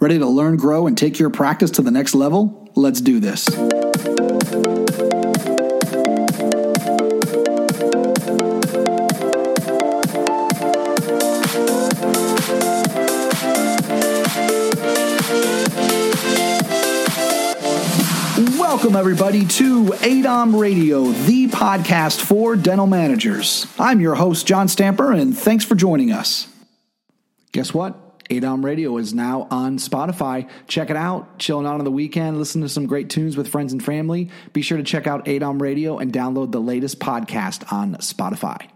Ready to learn, grow, and take your practice to the next level? Let's do this. Welcome, everybody, to ADOM Radio, the podcast for dental managers. I'm your host, John Stamper, and thanks for joining us. Guess what? ADOM Radio is now on Spotify. Check it out. Chilling out on the weekend, listen to some great tunes with friends and family. Be sure to check out ADOM Radio and download the latest podcast on Spotify.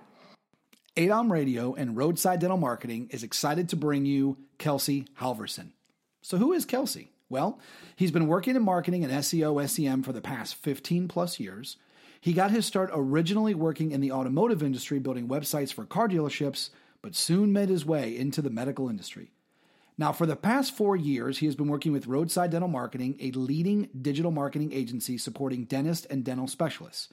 ADOM Radio and Roadside Dental Marketing is excited to bring you Kelsey Halverson. So, who is Kelsey? Well, he's been working in marketing and SEO, SEM for the past 15 plus years. He got his start originally working in the automotive industry, building websites for car dealerships, but soon made his way into the medical industry. Now, for the past four years, he has been working with Roadside Dental Marketing, a leading digital marketing agency supporting dentists and dental specialists.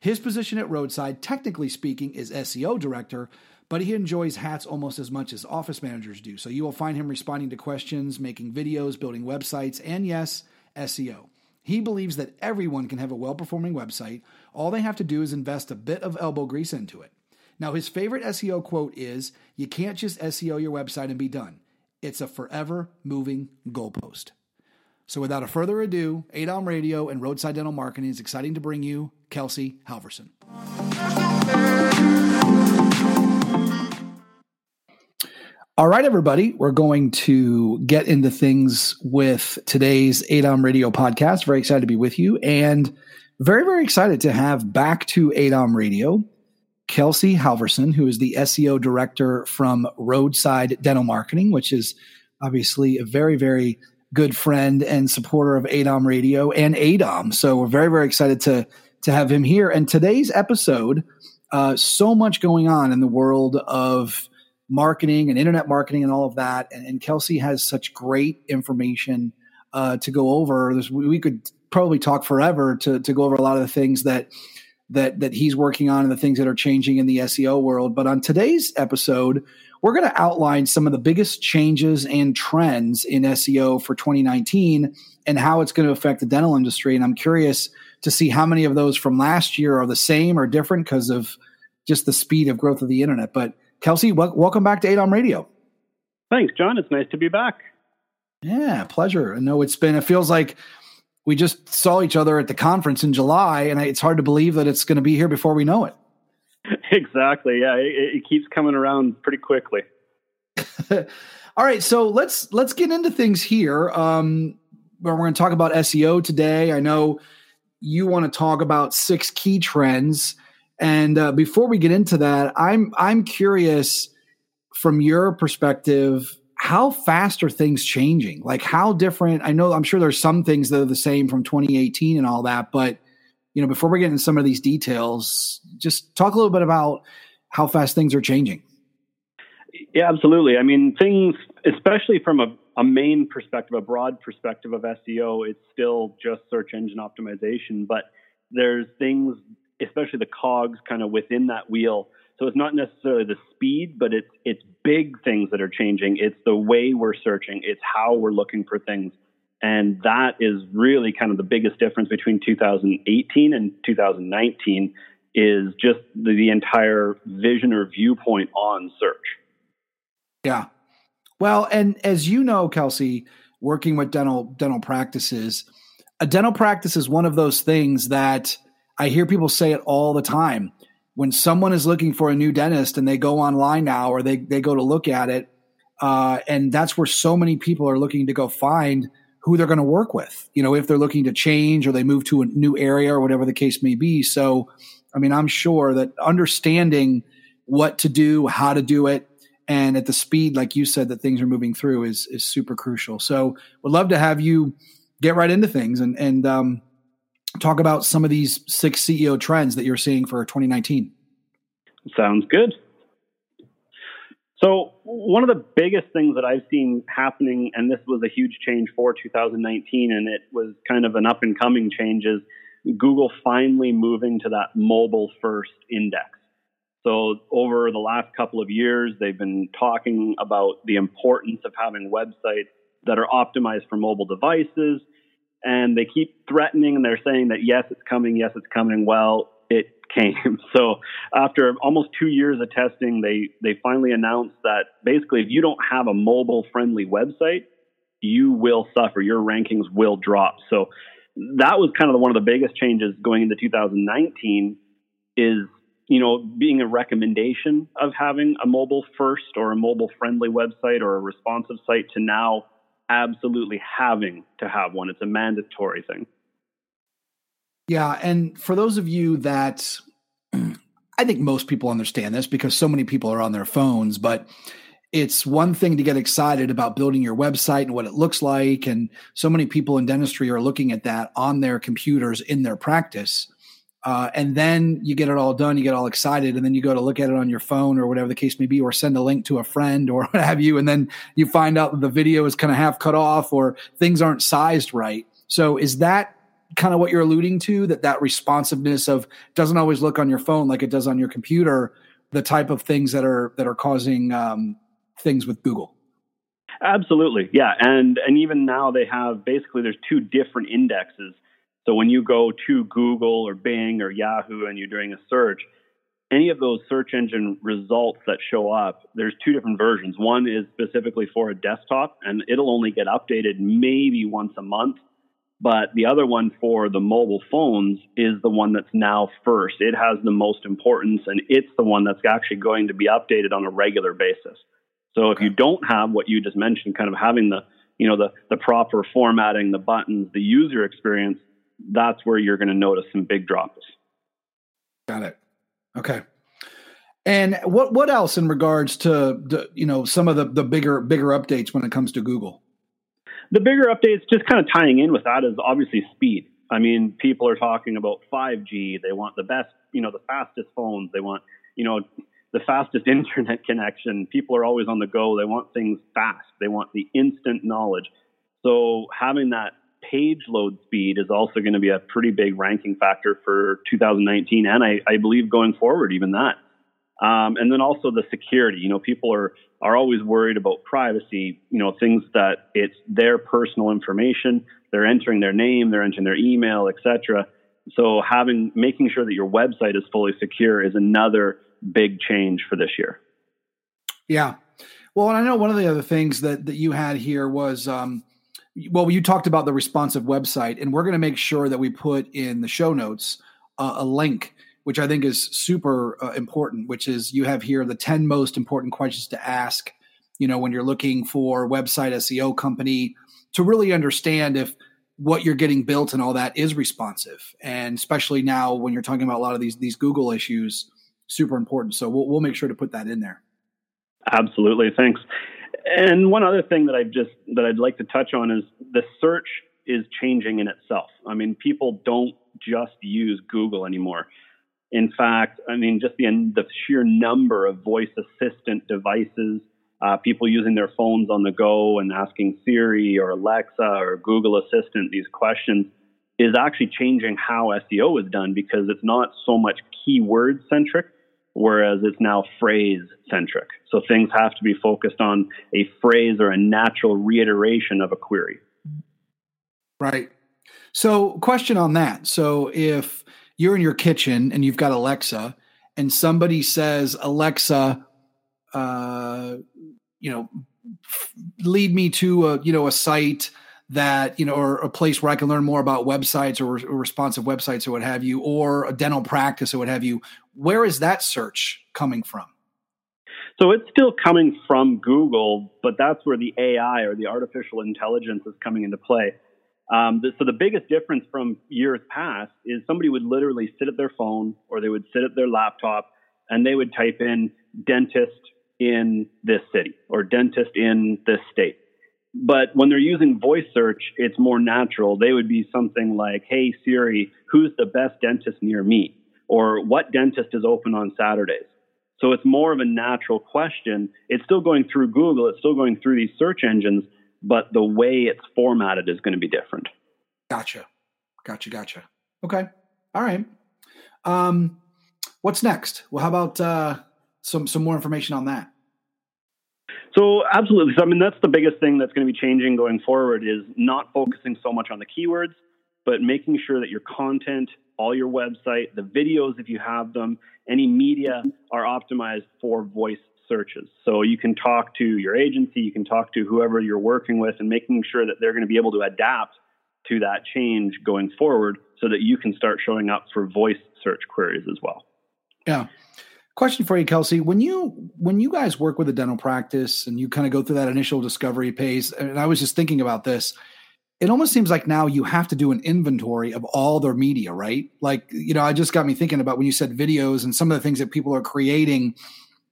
His position at Roadside, technically speaking, is SEO director, but he enjoys hats almost as much as office managers do. So you will find him responding to questions, making videos, building websites, and yes, SEO. He believes that everyone can have a well performing website. All they have to do is invest a bit of elbow grease into it. Now, his favorite SEO quote is You can't just SEO your website and be done. It's a forever moving goalpost. So, without a further ado, ADOM Radio and Roadside Dental Marketing is exciting to bring you Kelsey Halverson. All right, everybody, we're going to get into things with today's ADOM Radio podcast. Very excited to be with you and very, very excited to have back to ADOM Radio Kelsey Halverson, who is the SEO director from Roadside Dental Marketing, which is obviously a very, very good friend and supporter of ADOM Radio and ADOM. So we're very, very excited to to have him here. And today's episode, uh, so much going on in the world of marketing and internet marketing and all of that. And, and Kelsey has such great information uh, to go over. There's, we could probably talk forever to, to go over a lot of the things that that that he's working on and the things that are changing in the SEO world. But on today's episode, we're going to outline some of the biggest changes and trends in SEO for 2019 and how it's going to affect the dental industry. And I'm curious to see how many of those from last year are the same or different because of just the speed of growth of the internet. But Kelsey, w- welcome back to ADOM Radio. Thanks, John. It's nice to be back. Yeah, pleasure. I know it's been, it feels like we just saw each other at the conference in July, and it's hard to believe that it's going to be here before we know it. Exactly. Yeah, it, it keeps coming around pretty quickly. All right, so let's let's get into things here. Um, we're going to talk about SEO today. I know you want to talk about six key trends and uh, before we get into that, I'm I'm curious from your perspective, how fast are things changing? Like how different? I know I'm sure there's some things that are the same from 2018 and all that, but you know, before we get into some of these details, just talk a little bit about how fast things are changing. Yeah, absolutely. I mean, things, especially from a, a main perspective, a broad perspective of SEO, it's still just search engine optimization, but there's things especially the cogs kind of within that wheel. So it's not necessarily the speed, but it's it's big things that are changing. It's the way we're searching. It's how we're looking for things. And that is really kind of the biggest difference between 2018 and 2019 is just the, the entire vision or viewpoint on search. Yeah. Well, and as you know, Kelsey, working with dental dental practices, a dental practice is one of those things that – I hear people say it all the time. When someone is looking for a new dentist and they go online now or they, they go to look at it, uh, and that's where so many people are looking to go find who they're going to work with. You know, if they're looking to change or they move to a new area or whatever the case may be. So, I mean, I'm sure that understanding what to do, how to do it, and at the speed, like you said, that things are moving through is is super crucial. So, would love to have you get right into things and and um, talk about some of these six SEO trends that you're seeing for 2019. Sounds good. So, one of the biggest things that I've seen happening, and this was a huge change for 2019, and it was kind of an up and coming change, is Google finally moving to that mobile first index. So, over the last couple of years, they've been talking about the importance of having websites that are optimized for mobile devices. And they keep threatening and they're saying that, yes, it's coming, yes, it's coming. Well, it came. So after almost two years of testing, they, they finally announced that basically if you don't have a mobile friendly website, you will suffer. Your rankings will drop. So that was kind of one of the biggest changes going into 2019 is you know, being a recommendation of having a mobile first or a mobile friendly website or a responsive site to now absolutely having to have one. It's a mandatory thing. Yeah. And for those of you that I think most people understand this because so many people are on their phones, but it's one thing to get excited about building your website and what it looks like. And so many people in dentistry are looking at that on their computers in their practice. Uh, and then you get it all done, you get all excited, and then you go to look at it on your phone or whatever the case may be, or send a link to a friend or what have you, and then you find out that the video is kind of half cut off or things aren't sized right. So is that kind of what you're alluding to? That that responsiveness of doesn't always look on your phone like it does on your computer, the type of things that are that are causing um, things with Google. Absolutely, yeah, and and even now they have basically there's two different indexes so when you go to Google or Bing or Yahoo and you're doing a search, any of those search engine results that show up, there's two different versions. One is specifically for a desktop and it'll only get updated maybe once a month. But the other one for the mobile phones is the one that's now first. It has the most importance and it's the one that's actually going to be updated on a regular basis. So if you don't have what you just mentioned, kind of having the, you know, the, the proper formatting, the buttons, the user experience, that's where you're going to notice some big drops. Got it. Okay. And what what else in regards to the, you know some of the the bigger bigger updates when it comes to Google? The bigger updates, just kind of tying in with that, is obviously speed. I mean, people are talking about 5G. They want the best, you know, the fastest phones. They want, you know, the fastest internet connection. People are always on the go. They want things fast. They want the instant knowledge. So having that page load speed is also going to be a pretty big ranking factor for 2019, and I, I believe going forward, even that. Um, and then also the security. You know, people are are always worried about privacy. You know, things that it's their personal information. They're entering their name, they're entering their email, etc. So having making sure that your website is fully secure is another big change for this year. Yeah. Well, and I know one of the other things that that you had here was um, well, you talked about the responsive website, and we're going to make sure that we put in the show notes uh, a link, which I think is super uh, important. Which is you have here the ten most important questions to ask. You know, when you're looking for website SEO company to really understand if what you're getting built and all that is responsive, and especially now when you're talking about a lot of these these Google issues, super important. So we'll we'll make sure to put that in there. Absolutely, thanks. And one other thing that I just that I'd like to touch on is the search is changing in itself. I mean, people don't just use Google anymore. In fact, I mean, just the the sheer number of voice assistant devices, uh, people using their phones on the go and asking Siri or Alexa or Google Assistant these questions is actually changing how SEO is done because it's not so much keyword centric whereas it's now phrase centric. So things have to be focused on a phrase or a natural reiteration of a query. Right. So, question on that. So, if you're in your kitchen and you've got Alexa, and somebody says, Alexa, uh, you know, lead me to a you know a site that you know or a place where i can learn more about websites or, or, responsive websites or what have you or a dental practice or what have you where is that search coming from? So it's still coming from google but that's where the ai or the artificial intelligence is coming into play. Um, the, so the biggest difference from years past is somebody would literally sit at their phone or they would sit at their laptop and they would type in dentist in this city or dentist in this state but when they're using voice search, it's more natural. They would be something like, Hey Siri, who's the best dentist near me? Or what dentist is open on Saturdays? So it's more of a natural question. It's still going through Google, it's still going through these search engines, but the way it's formatted is going to be different. Gotcha. Gotcha. Gotcha. Okay. All right. Um, what's next? Well, how about uh, some some more information on that? So absolutely. So I mean, that's the biggest thing that's going to be changing going forward is not focusing so much on the keywords, but making sure that your content, all your website, the videos, if you have them, any media are optimized for voice searches. So you can talk to your agency, you can talk to whoever you're working with, and making sure that they're going to be able to adapt to that change going forward so that you can start showing up for voice search queries as well. Yeah. Question for you, Kelsey. When you when you guys work with a dental practice and you kind of go through that initial discovery phase, and I was just thinking about this, it almost seems like now you have to do an inventory of all their media, right? Like, you know, I just got me thinking about when you said videos and some of the things that people are creating.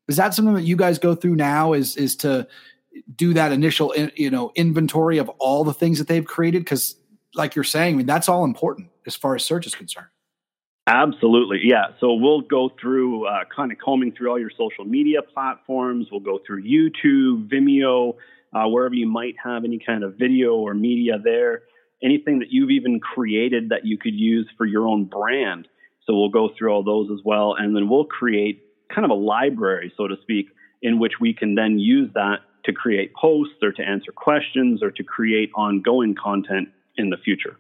Is that something that you guys go through now? Is is to do that initial, you know, inventory of all the things that they've created? Because, like you're saying, I mean, that's all important as far as search is concerned. Absolutely. Yeah. So we'll go through uh, kind of combing through all your social media platforms. We'll go through YouTube, Vimeo, uh, wherever you might have any kind of video or media there, anything that you've even created that you could use for your own brand. So we'll go through all those as well. And then we'll create kind of a library, so to speak, in which we can then use that to create posts or to answer questions or to create ongoing content in the future.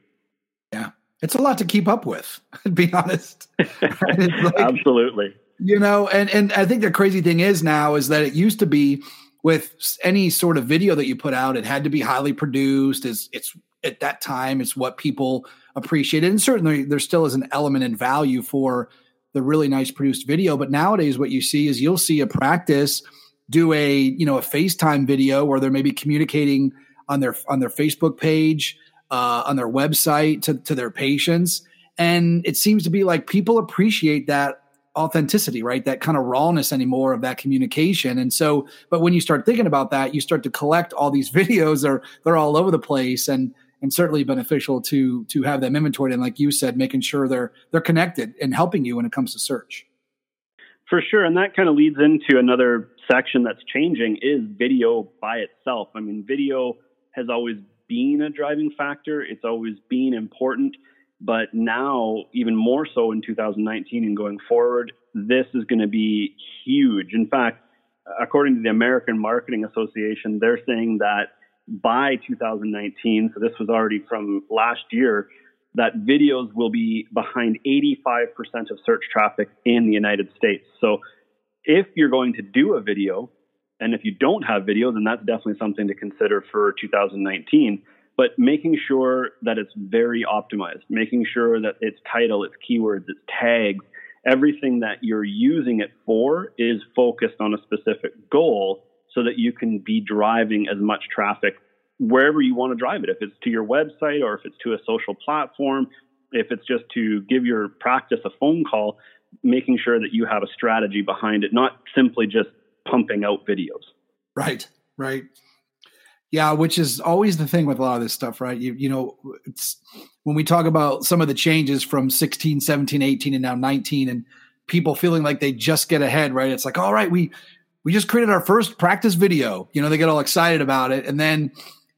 Yeah it's a lot to keep up with, to be honest. Like, Absolutely. You know, and and I think the crazy thing is now is that it used to be with any sort of video that you put out, it had to be highly produced. Is it's at that time, it's what people appreciated, and certainly there still is an element in value for the really nice produced video. But nowadays, what you see is you'll see a practice do a you know a FaceTime video where they're maybe communicating on their on their Facebook page uh, on their website to, to their patients. And it seems to be like people appreciate that authenticity, right? That kind of rawness anymore of that communication. And so, but when you start thinking about that, you start to collect all these videos. They're they're all over the place, and and certainly beneficial to to have them inventoried. And like you said, making sure they're they're connected and helping you when it comes to search. For sure, and that kind of leads into another section that's changing is video by itself. I mean, video has always been a driving factor. It's always been important. But now, even more so in 2019 and going forward, this is going to be huge. In fact, according to the American Marketing Association, they're saying that by 2019, so this was already from last year, that videos will be behind 85% of search traffic in the United States. So if you're going to do a video, and if you don't have videos, then that's definitely something to consider for 2019. But making sure that it's very optimized, making sure that its title, its keywords, its tags, everything that you're using it for is focused on a specific goal so that you can be driving as much traffic wherever you want to drive it. If it's to your website or if it's to a social platform, if it's just to give your practice a phone call, making sure that you have a strategy behind it, not simply just pumping out videos. Right, right. Yeah, which is always the thing with a lot of this stuff, right? You you know, it's when we talk about some of the changes from 16, 17, 18 and now 19 and people feeling like they just get ahead, right? It's like, "All right, we we just created our first practice video." You know, they get all excited about it and then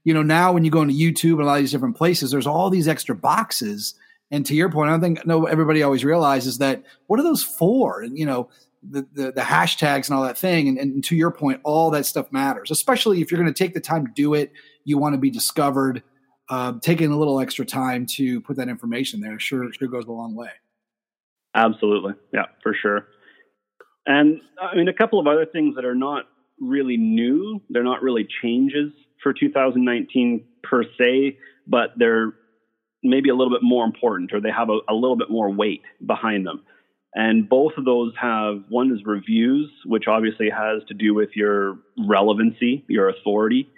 you know, now when you go into YouTube and a lot of these different places, there's all these extra boxes. And to your point, I don't think no everybody always realizes that what are those for? And you know, the, the, the hashtags and all that thing. And, and to your point, all that stuff matters, especially if you're going to take the time to do it. You want to be discovered. Uh, taking a little extra time to put that information there sure sure goes a long way. Absolutely, yeah, for sure. And I mean, a couple of other things that are not really new. They're not really changes for 2019 per se, but they're maybe a little bit more important, or they have a, a little bit more weight behind them. And both of those have one is reviews, which obviously has to do with your relevancy, your authority.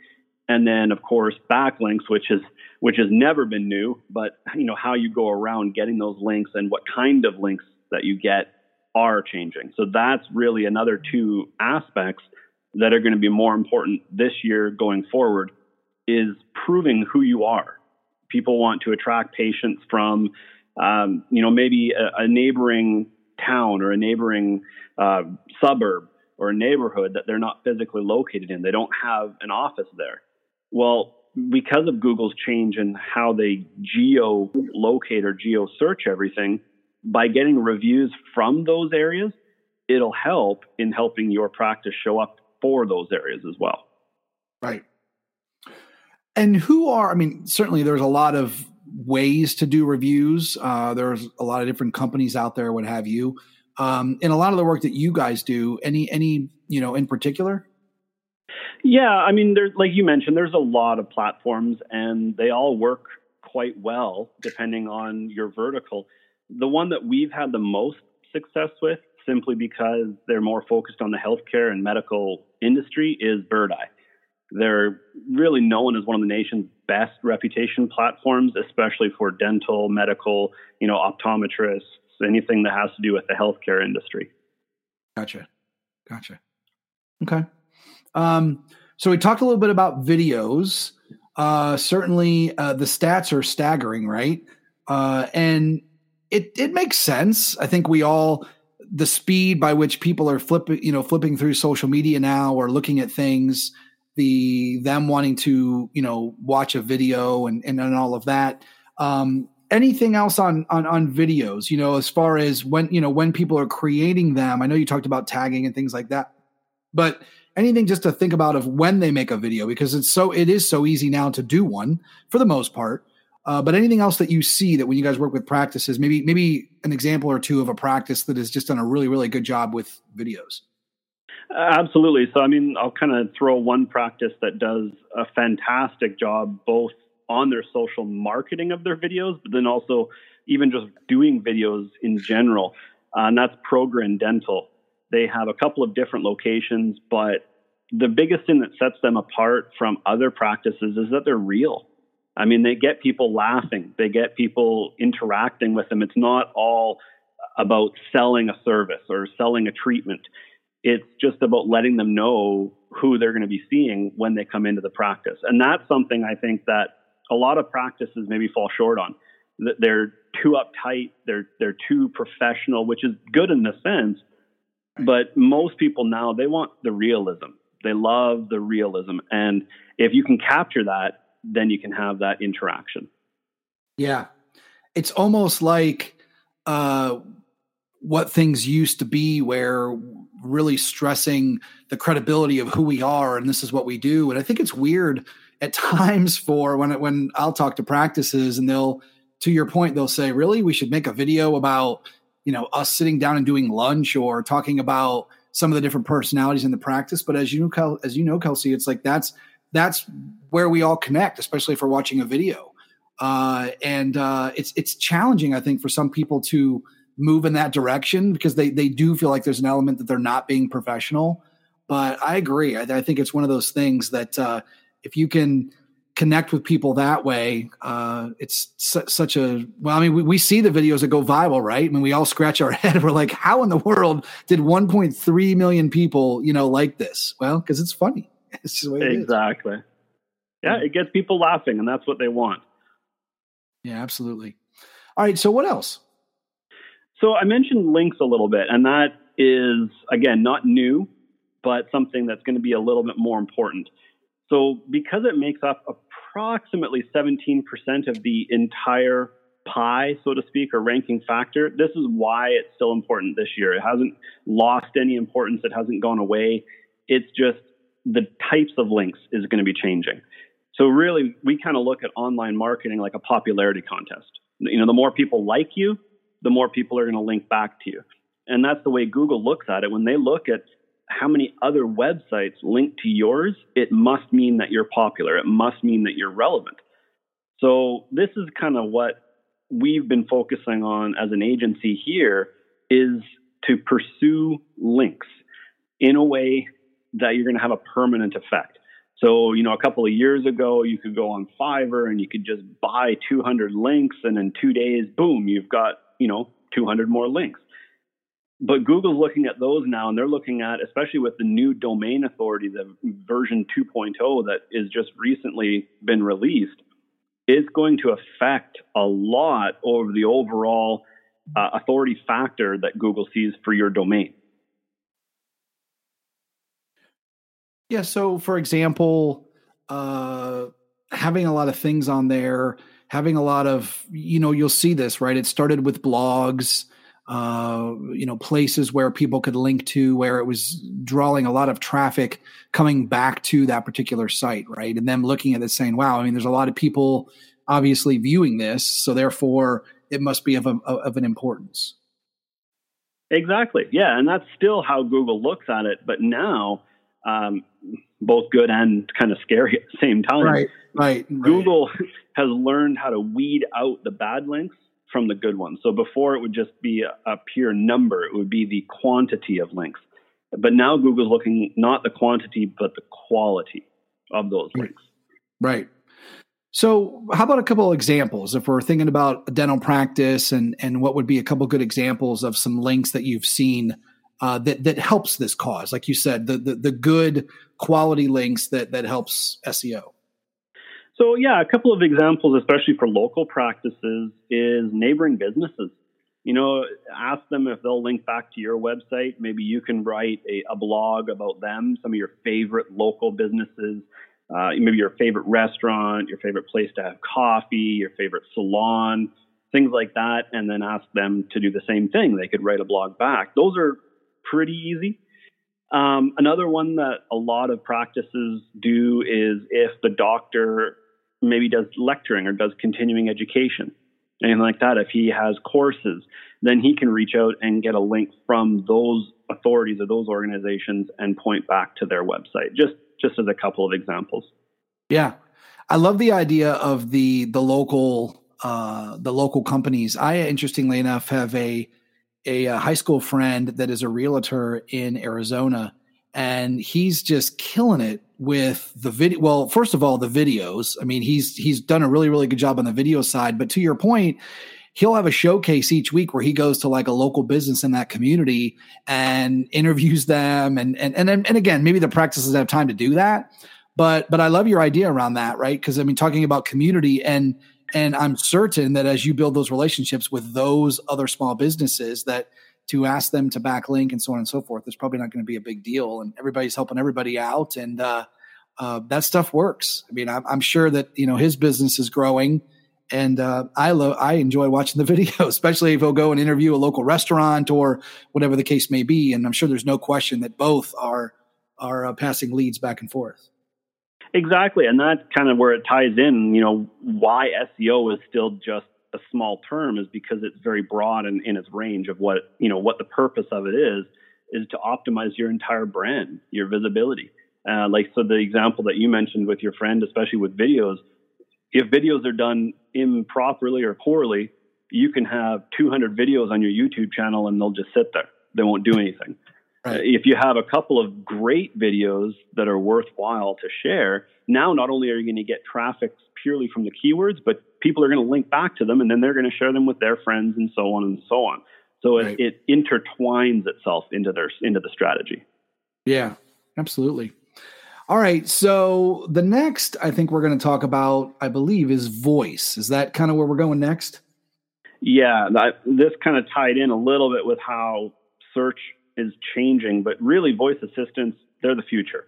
And then of course backlinks, which is which has never been new, but you know, how you go around getting those links and what kind of links that you get are changing. So that's really another two aspects that are going to be more important this year going forward is proving who you are. People want to attract patients from um, you know, maybe a, a, neighboring town or a neighboring uh, suburb or a neighborhood that they're not physically located in. They don't have an office there. Well, because of Google's change in how they geo locate or geo search everything, by getting reviews from those areas, it'll help in helping your practice show up for those areas as well. Right. And who are, I mean, certainly there's a lot of ways to do reviews. Uh, there's a lot of different companies out there, what have you. Um, and a lot of the work that you guys do, any, any, you know, in particular? Yeah, I mean, there's like you mentioned, there's a lot of platforms, and they all work quite well depending on your vertical. The one that we've had the most success with, simply because they're more focused on the healthcare and medical industry, is Birdeye. They're really known as one of the nation's best reputation platforms, especially for dental, medical, you know, optometrists, anything that has to do with the healthcare industry. Gotcha. Gotcha. Okay. Um, so we talked a little bit about videos. Uh, certainly, uh, the stats are staggering, right? Uh, and it it makes sense. I think we all the speed by which people are flipping, you know, flipping through social media now or looking at things, the them wanting to, you know, watch a video and and, and all of that. Um, anything else on on on videos? You know, as far as when you know when people are creating them. I know you talked about tagging and things like that, but anything just to think about of when they make a video because it's so it is so easy now to do one for the most part uh, but anything else that you see that when you guys work with practices maybe maybe an example or two of a practice that has just done a really really good job with videos absolutely so i mean i'll kind of throw one practice that does a fantastic job both on their social marketing of their videos but then also even just doing videos in general uh, and that's progrin dental they have a couple of different locations, but the biggest thing that sets them apart from other practices is that they're real. I mean, they get people laughing, they get people interacting with them. It's not all about selling a service or selling a treatment. It's just about letting them know who they're going to be seeing when they come into the practice. And that's something I think that a lot of practices maybe fall short on. They're too uptight, they're they're too professional, which is good in the sense, but most people now, they want the realism. They love the realism. And if you can capture that, then you can have that interaction. Yeah. It's almost like uh, what things used to be, where really stressing the credibility of who we are and this is what we do. And I think it's weird at times for when when I'll talk to practices and they'll, to your point, they'll say, "Really, we should make a video about you know us sitting down and doing lunch or talking about some of the different personalities in the practice. But as you know as you know kelsey it's like that's that's where we all connect especially if we're watching a video. Uh, and uh, it's it's challenging i think for some people to move in that direction because they they do feel like there's an element that they're not being professional but i agree i, I think it's one of those things that uh, if you can connect with people that way. Uh, it's su- such a well. I mean, we, we see the videos that go viral, right? I mean, we all scratch our head. We're like, how in the world did 1.3 million people, you know, like this? Well, because it's funny. It's exactly. Yeah, it gets people laughing, and that's what they want. Yeah, absolutely. All right. So, what else? So, I mentioned links a little bit, and that is again not new, but something that's going to be a little bit more important. So, because it makes up approximately 17% of the entire pie, so to speak, or ranking factor, this is why it's still important this year. It hasn't lost any importance, it hasn't gone away. It's just the types of links is going to be changing. So, really, we kind of look at online marketing like a popularity contest. You know, the more people like you, the more people are going to link back to you. And that's the way Google looks at it. When they look at how many other websites link to yours, it must mean that you're popular. It must mean that you're relevant. So this is kind of what we've been focusing on as an agency here is to pursue links in a way that you're going to have a permanent effect. So, you know, a couple of years ago, you could go on Fiverr and you could just buy 200 links, and in two days, boom, you've got, you know, 200 more links. But Google's looking at those now, and they're looking at, especially with the new domain authority, the version 2.0 that is just recently been released, is going to affect a lot over the overall uh, authority factor that Google sees for your domain. Yeah. So, for example, uh, having a lot of things on there, having a lot of, you know, you'll see this, right? It started with blogs uh, you know places where people could link to where it was drawing a lot of traffic coming back to that particular site right? And them looking at it saying wow i mean there's a lot of people obviously viewing this so therefore it must be of, a, of an importance. Exactly. Yeah and that's still how google looks at it but now um, both good and kind of scary at the same time right right google right. has learned how to weed out the bad links from the good ones. So before it would just be a, a pure number, it would be the quantity of links. But now Google's looking not the quantity, but the quality of those links. Right. So, how about a couple of examples? If we're thinking about a dental practice, and and what would be a couple good examples of some links that you've seen uh, that that helps this cause? Like you said, the, the the good quality links that that helps SEO. So, yeah, a couple of examples, especially for local practices, is neighboring businesses. You know, ask them if they'll link back to your website. Maybe you can write a, a blog about them, some of your favorite local businesses, uh, maybe your favorite restaurant, your favorite place to have coffee, your favorite salon, things like that, and then ask them to do the same thing. They could write a blog back. Those are pretty easy. Um, another one that a lot of practices do is if the doctor maybe does lecturing or does continuing education, anything like that. If he has courses, then he can reach out and get a link from those authorities or those organizations and point back to their website. Just just as a couple of examples. Yeah, I love the idea of the the local uh, the local companies. I interestingly enough have a a, a high school friend that is a realtor in Arizona and he's just killing it with the video. Well, first of all, the videos. I mean, he's he's done a really really good job on the video side. But to your point, he'll have a showcase each week where he goes to like a local business in that community and interviews them. And and and and again, maybe the practices have time to do that. But but I love your idea around that, right? Because I mean, talking about community and and I'm certain that as you build those relationships with those other small businesses that to ask them to backlink and so on and so forth is probably not going to be a big deal. And everybody's helping everybody out, and uh, uh, that stuff works. I mean, I'm, I'm, sure that you know his business is growing, and uh, I love I enjoy watching the video, especially if he'll go and interview a local restaurant or whatever the case may be. And I'm sure there's no question that both are are uh, passing leads back and forth. Exactly, and that's kind of where it ties in. You know, why SEO is still just a small term is because it's very broad in, in its range of what you know what the purpose of it is is to optimize your entire brand, your visibility. Uh, like so, the example that you mentioned with your friend, especially with videos, if videos are done improperly or poorly, you can have 200 videos on your YouTube channel and they'll just sit there. They won't do anything. Right. Uh, if you have a couple of great videos that are worthwhile to share, now not only are you going to get traffic purely from the keywords, but people are going to link back to them and then they're going to share them with their friends and so on and so on. So right. it, it intertwines itself into their into the strategy. Yeah, absolutely. All right. So the next I think we're going to talk about, I believe, is voice. Is that kind of where we're going next? Yeah, that, this kind of tied in a little bit with how search is changing, but really voice assistants, they're the future.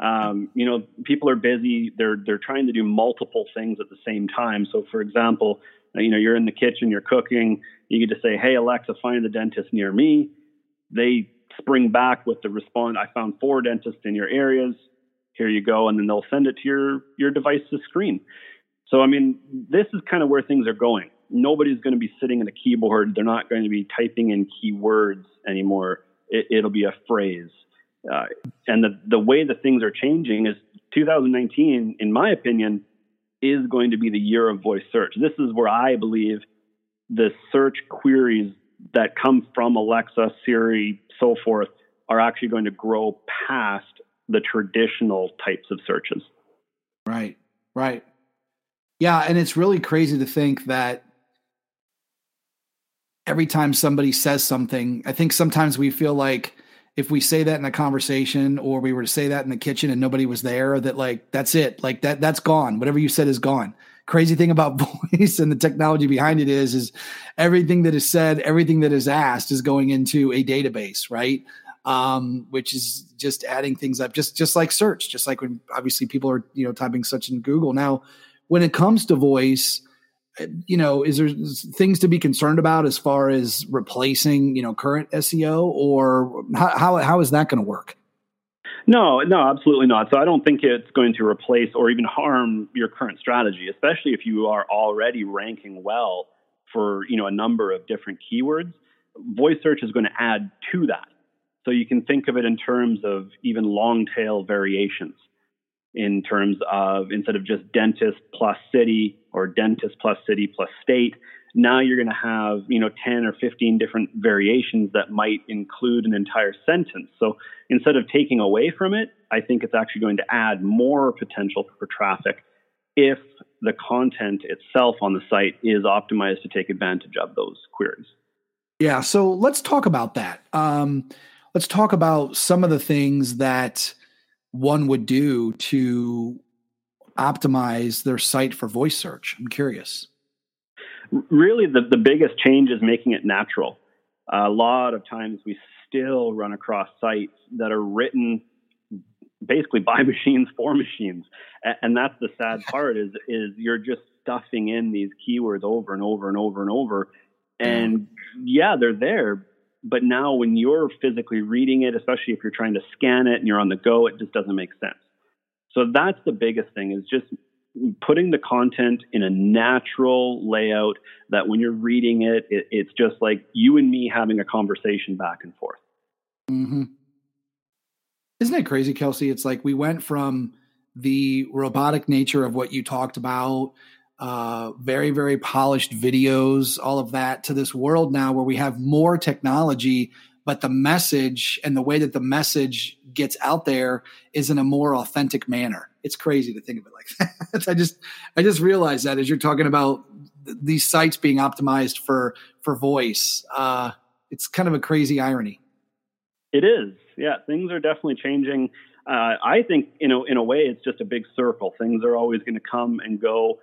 Um, you know, people are busy. They're they're trying to do multiple things at the same time. So, for example, you know, you're in the kitchen, you're cooking. You get to say, "Hey Alexa, find the dentist near me." They spring back with the response, "I found four dentists in your areas. Here you go," and then they'll send it to your your device's screen. So, I mean, this is kind of where things are going. Nobody's going to be sitting at a keyboard. They're not going to be typing in keywords anymore. It, it'll be a phrase uh, and the, the way that things are changing is 2019, in my opinion, is going to be the year of voice search. This is where I believe the search queries that come from Alexa, Siri, so forth are actually going to grow past the traditional types of searches. Right, right. Yeah, and it's really crazy to think that every time somebody says something, I think sometimes we feel like if we say that in a conversation or we were to say that in the kitchen and nobody was there that like that's it. Like that that's gone. Whatever you said is gone. Crazy thing about voice and the technology behind it is is everything that is said everything that is asked is going into a database right? Um, which is just adding things up. Just just like search just like when obviously people are you know typing such in google. Now when it comes to voice you know, is there things to be concerned about as far as replacing, you know, current SEO or how, how, how is that going to work? No, no, absolutely not. So I don't think it's going to replace or even harm your current strategy, especially if you are already ranking well for, you know, a number of different keywords. Voice search is going to add to that. So you can think of it in terms of even long tail variations in terms of instead of just dentist plus city or dentist plus city plus state, now you're going to have, you know, 10 or 15 different variations that might include an entire sentence. So instead of taking away from it, I think it's actually going to add more potential for traffic if the content itself on the site is optimized to take advantage of those queries. Yeah, so let's talk about that. Um, let's talk about some of the things that one would do to optimize their site for voice search? I'm curious. Really, the, the biggest change is making it natural. a lot of times we still run across sites that are written basically by machines for machines. And that's the sad part is is you're just stuffing in these keywords over and over and over and over. And yeah, they're there, but now when you're physically reading it, especially if you're trying to scan it and you're on the go, it just doesn't make sense. So that's the biggest thing is just putting the content in a natural layout that when you're reading it, it it's just like you and me having a conversation back and forth. Mm-hmm. Isn't it crazy, Kelsey? It's like we went from the robotic nature of what you talked about uh, very, very polished videos, all of that to this world now where we have more technology, but the message and the way that the message gets out there is in a more authentic manner. It's crazy to think of it like that. I just, I just realized that as you're talking about th- these sites being optimized for, for voice, uh, it's kind of a crazy irony. It is. Yeah. Things are definitely changing. Uh, I think, you know, in a way, it's just a big circle. Things are always going to come and go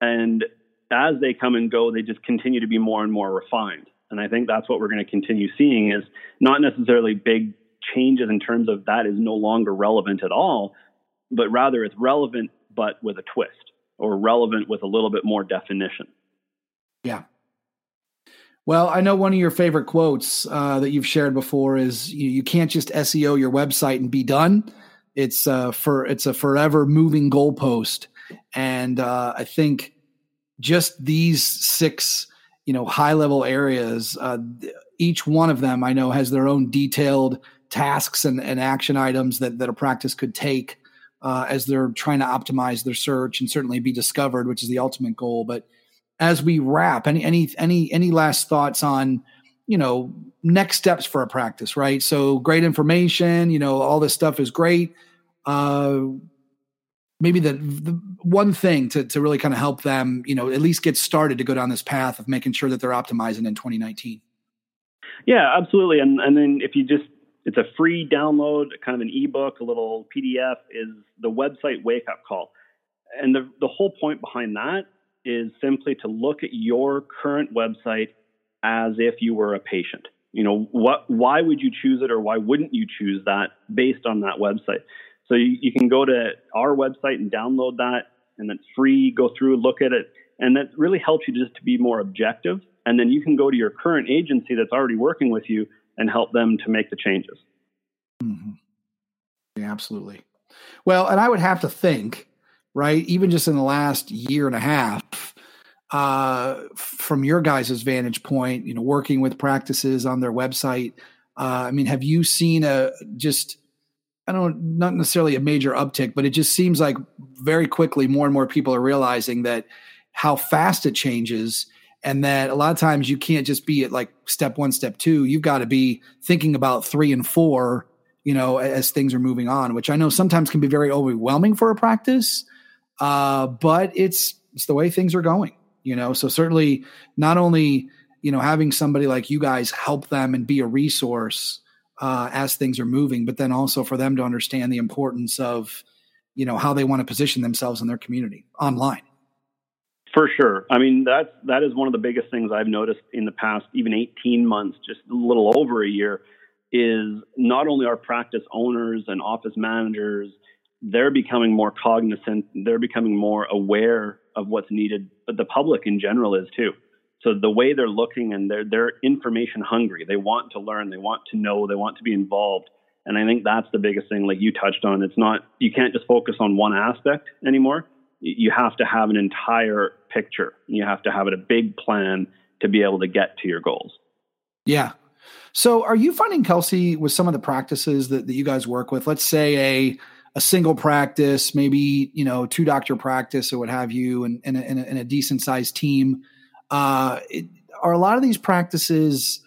and as they come and go, they just continue to be more and more refined. And I think that's what we're going to continue seeing is not necessarily big changes in terms of that is no longer relevant at all, but rather it's relevant but with a twist or relevant with a little bit more definition. Yeah. Well, I know one of your favorite quotes uh, that you've shared before is you, you, can't just SEO your website and be done. It's uh, for it's a forever moving goalpost. And uh, I think just these six, you know, high level areas, uh, each one of them I know has their own detailed tasks and, and action items that, that a practice could take uh, as they're trying to optimize their search and certainly be discovered, which is the ultimate goal. But as we wrap, any any any any last thoughts on you know next steps for a practice? Right. So great information. You know, all this stuff is great. Uh, maybe the, the one thing to, to really kind of help them, you know, at least get started to go down this path of making sure that they're optimizing in 2019? Yeah, absolutely. And, and then if you just, it's a free download, kind of an ebook, a little PDF is the website wake up call. And the, the whole point behind that is simply to look at your current website as if you were a patient. You know, what, why would you choose it or why wouldn't you choose that based on that website? So you, you can go to our website and download that, and that's free. Go through, look at it, and that really helps you just to be more objective. And then you can go to your current agency that's already working with you and help them to make the changes. Mm-hmm. Yeah, absolutely. Well, and I would have to think, right, even just in the last year and a half, uh, from your guys' vantage point, you know, working with practices on their website, uh, I mean, have you seen a just I don't not necessarily a major uptick, but it just seems like very quickly more and more people are realizing that how fast it changes and that a lot of times you can't just be at like step 1 step 2 you've got to be thinking about 3 and 4 you know as things are moving on which I know sometimes can be very overwhelming for a practice uh, but it's it's the way things are going you know? So certainly not only you know having somebody like you guys help them and be a resource uh, as things are moving, but then also for them to understand the importance of, you know, how they want to position themselves in their community online. For sure. I mean, that's, that is one of the biggest things I've noticed in the past, even 18 months, just a little over a year, is not only our practice owners and office managers, they're becoming more cognizant, they're becoming more aware of what's needed, but the public in general is too. So the way they're looking and they're they're information hungry. They want to learn, they want to know, they want to be involved. And I think that's the biggest thing, like you touched on. It's not you can't just focus on one aspect anymore. You have to have an entire picture. You have to have a big plan to be able to get to your goals. Yeah. So are you finding Kelsey with some of the practices that, that you guys work with? Let's say a a single practice, maybe you know two doctor practice or what have you, and, and, a, and a, decent sized team. Uh, it, are a lot of these practices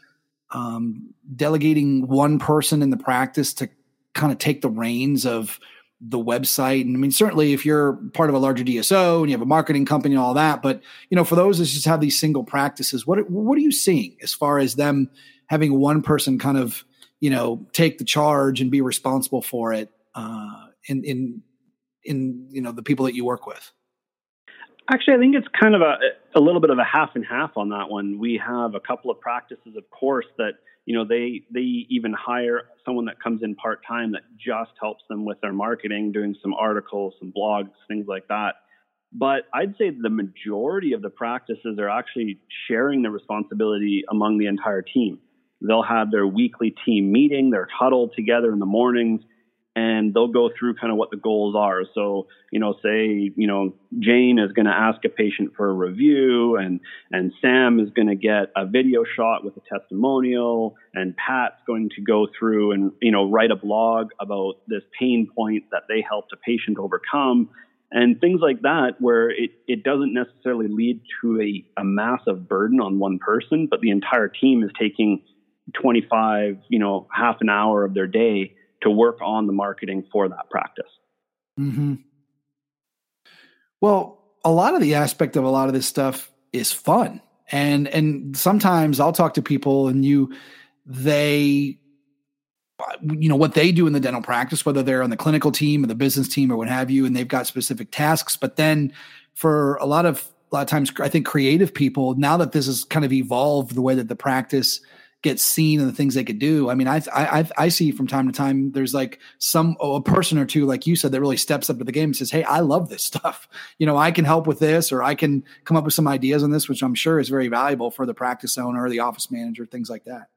um, delegating one person in the practice to kind of take the reins of the website? And I mean, certainly if you're part of a larger DSO and you have a marketing company and all that, but you know, for those that just have these single practices, what what are you seeing as far as them having one person kind of you know take the charge and be responsible for it? Uh, in in in you know the people that you work with? Actually, I think it's kind of a a little bit of a half and half on that one. We have a couple of practices, of course, that you know they they even hire someone that comes in part time that just helps them with their marketing, doing some articles, some blogs, things like that. But I'd say the majority of the practices are actually sharing the responsibility among the entire team. They'll have their weekly team meeting, they're huddled together in the mornings, and they'll go through kind of what the goals are. So, you know, say, you know, Jane is going to ask a patient for a review and, and Sam is going to get a video shot with a testimonial and Pat's going to go through and, you know, write a blog about this pain point that they helped a patient overcome and things like that where it, it doesn't necessarily lead to a, a massive burden on one person, but the entire team is taking 25, you know, half an hour of their day to work on the marketing for that practice. Mm-hmm. Well, a lot of the aspect of a lot of this stuff is fun. And and sometimes I'll talk to people and you they you know what they do in the dental practice whether they're on the clinical team or the business team or what have you and they've got specific tasks but then for a lot of a lot of times i think creative people now that this has kind of evolved the way that the practice get seen and the things they could do. I mean, I, I I see from time to time there's like some a person or two, like you said, that really steps up to the game and says, "Hey, I love this stuff. You know, I can help with this, or I can come up with some ideas on this, which I'm sure is very valuable for the practice owner the office manager, things like that."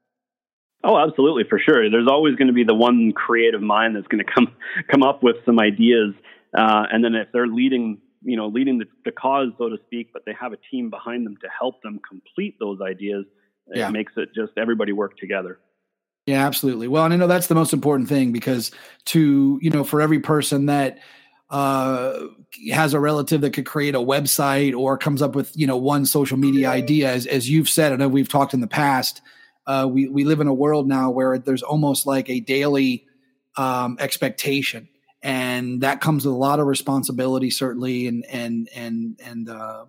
Oh, absolutely, for sure. There's always going to be the one creative mind that's going to come come up with some ideas, uh, and then if they're leading, you know, leading the, the cause, so to speak, but they have a team behind them to help them complete those ideas yeah. it makes it just everybody work together. Yeah, absolutely. Well, and I know that's the most important thing because to, you know, for every person that uh, has a relative that could create a website or comes up with, you know, one social media idea, as, as you've said, I know we've talked in the past, uh, we, we live in a world now where there's almost like a daily um, expectation. And that comes with a lot of responsibility, certainly, and and and and uh,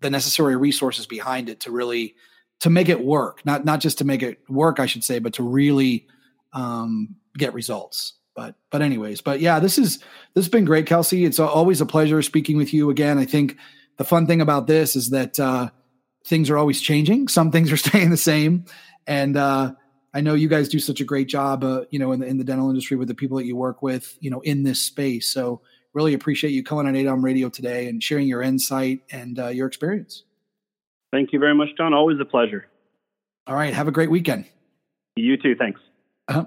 the necessary resources behind it to really to make it work, not not just to make it work, I should say, but to really um, get results. But but anyways, but yeah, this is this has been great, Kelsey. It's always a pleasure speaking with you again. I think the fun thing about this is that uh, things are always changing. Some things are staying the same, and uh, I know you guys do such a great job, uh, you know, in the in the dental industry with the people that you work with, you know, in this space. So really appreciate you coming on ADOM Radio today and sharing your insight and uh, your experience. Thank you very much, John. Always a pleasure. All right. Have a great weekend. You too. Thanks. Uh-huh.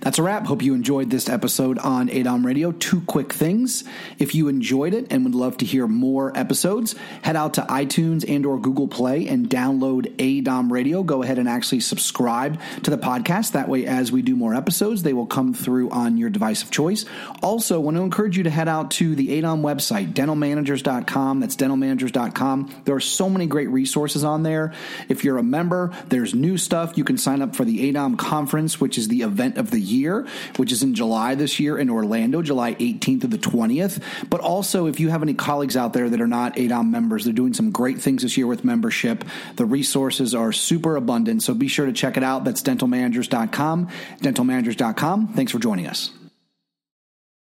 That's a wrap. Hope you enjoyed this episode on ADOM Radio. Two quick things. If you enjoyed it and would love to hear more episodes, head out to iTunes and or Google Play and download ADOM Radio. Go ahead and actually subscribe to the podcast. That way, as we do more episodes, they will come through on your device of choice. Also, want to encourage you to head out to the ADOM website, dentalmanagers.com. That's dentalmanagers.com. There are so many great resources on there. If you're a member, there's new stuff. You can sign up for the ADOM conference, which is the event of the year, which is in July this year in Orlando, July 18th to the 20th. But also, if you have any colleagues out there that are not ADOM members, they're doing some great things this year with membership. The resources are super abundant, so be sure to check it out. That's dentalmanagers.com. Dentalmanagers.com. Thanks for joining us.